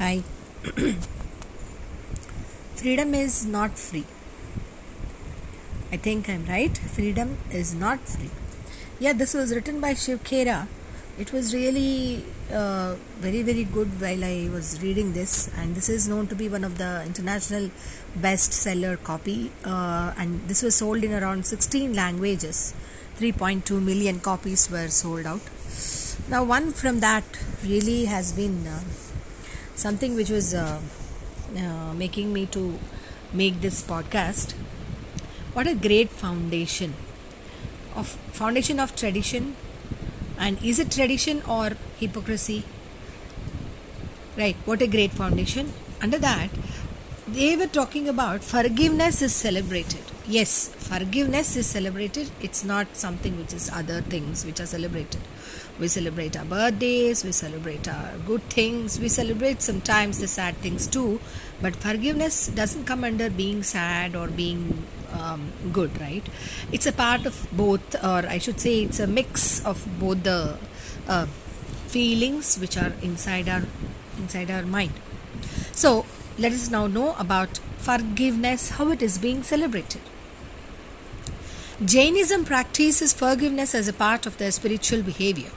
Hi. Freedom is not free. I think I'm right. Freedom is not free. Yeah, this was written by Shiv Khera. It was really uh, very, very good while I was reading this, and this is known to be one of the international bestseller copy. Uh, and this was sold in around 16 languages. 3.2 million copies were sold out. Now, one from that really has been. Uh, something which was uh, uh, making me to make this podcast. What a great foundation of foundation of tradition. And is it tradition or hypocrisy? Right what a great foundation. Under that they were talking about forgiveness is celebrated yes forgiveness is celebrated. It's not something which is other things which are celebrated. We celebrate our birthdays we celebrate our good things we celebrate sometimes the sad things too. But forgiveness doesn't come under being sad or being um, good right? It's a part of both or i should say it's a mix of both the uh, feelings which are inside our inside our mind. So let us now know about forgiveness, how it is being celebrated. Jainism practices forgiveness as a part of their spiritual behavior.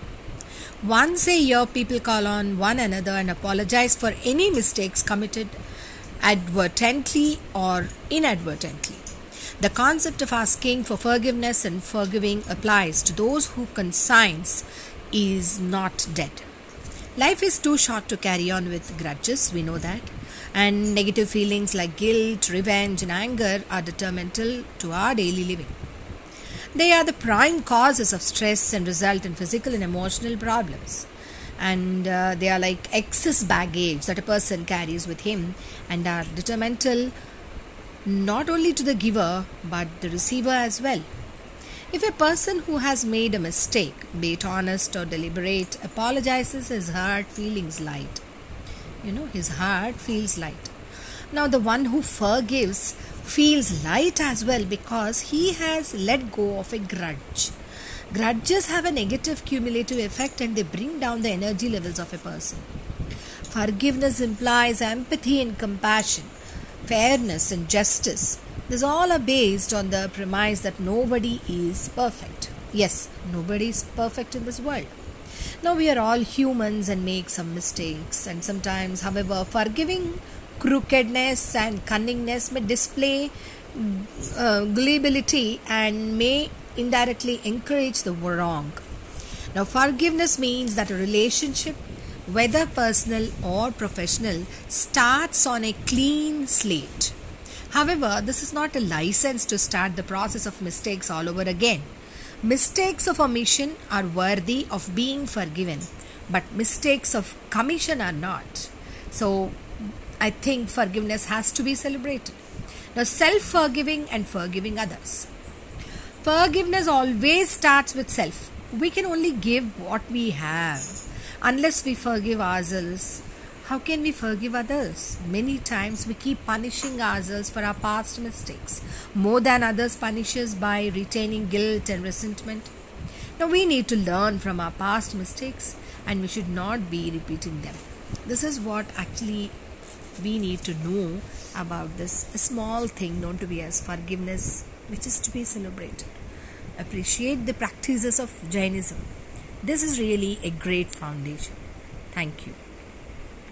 Once a year, people call on one another and apologize for any mistakes committed advertently or inadvertently. The concept of asking for forgiveness and forgiving applies to those who conscience is not dead. Life is too short to carry on with grudges, we know that and negative feelings like guilt, revenge, and anger are detrimental to our daily living. They are the prime causes of stress and result in physical and emotional problems. And uh, they are like excess baggage that a person carries with him and are detrimental not only to the giver but the receiver as well. If a person who has made a mistake, be it honest or deliberate, apologizes, his heart feelings light you know his heart feels light now the one who forgives feels light as well because he has let go of a grudge. Grudges have a negative cumulative effect and they bring down the energy levels of a person. Forgiveness implies empathy and compassion fairness and justice. These all are based on the premise that nobody is perfect. Yes nobody is perfect in this world. Now, we are all humans and make some mistakes, and sometimes, however, forgiving crookedness and cunningness may display uh, gullibility and may indirectly encourage the wrong. Now, forgiveness means that a relationship, whether personal or professional, starts on a clean slate. However, this is not a license to start the process of mistakes all over again. Mistakes of omission are worthy of being forgiven, but mistakes of commission are not. So, I think forgiveness has to be celebrated. Now, self forgiving and forgiving others. Forgiveness always starts with self. We can only give what we have. Unless we forgive ourselves, how can we forgive others? Many times we keep punishing ourselves for our past mistakes more than others punish us by retaining guilt and resentment. Now we need to learn from our past mistakes and we should not be repeating them. This is what actually we need to know about this small thing known to be as forgiveness, which is to be celebrated. Appreciate the practices of Jainism. This is really a great foundation. Thank you.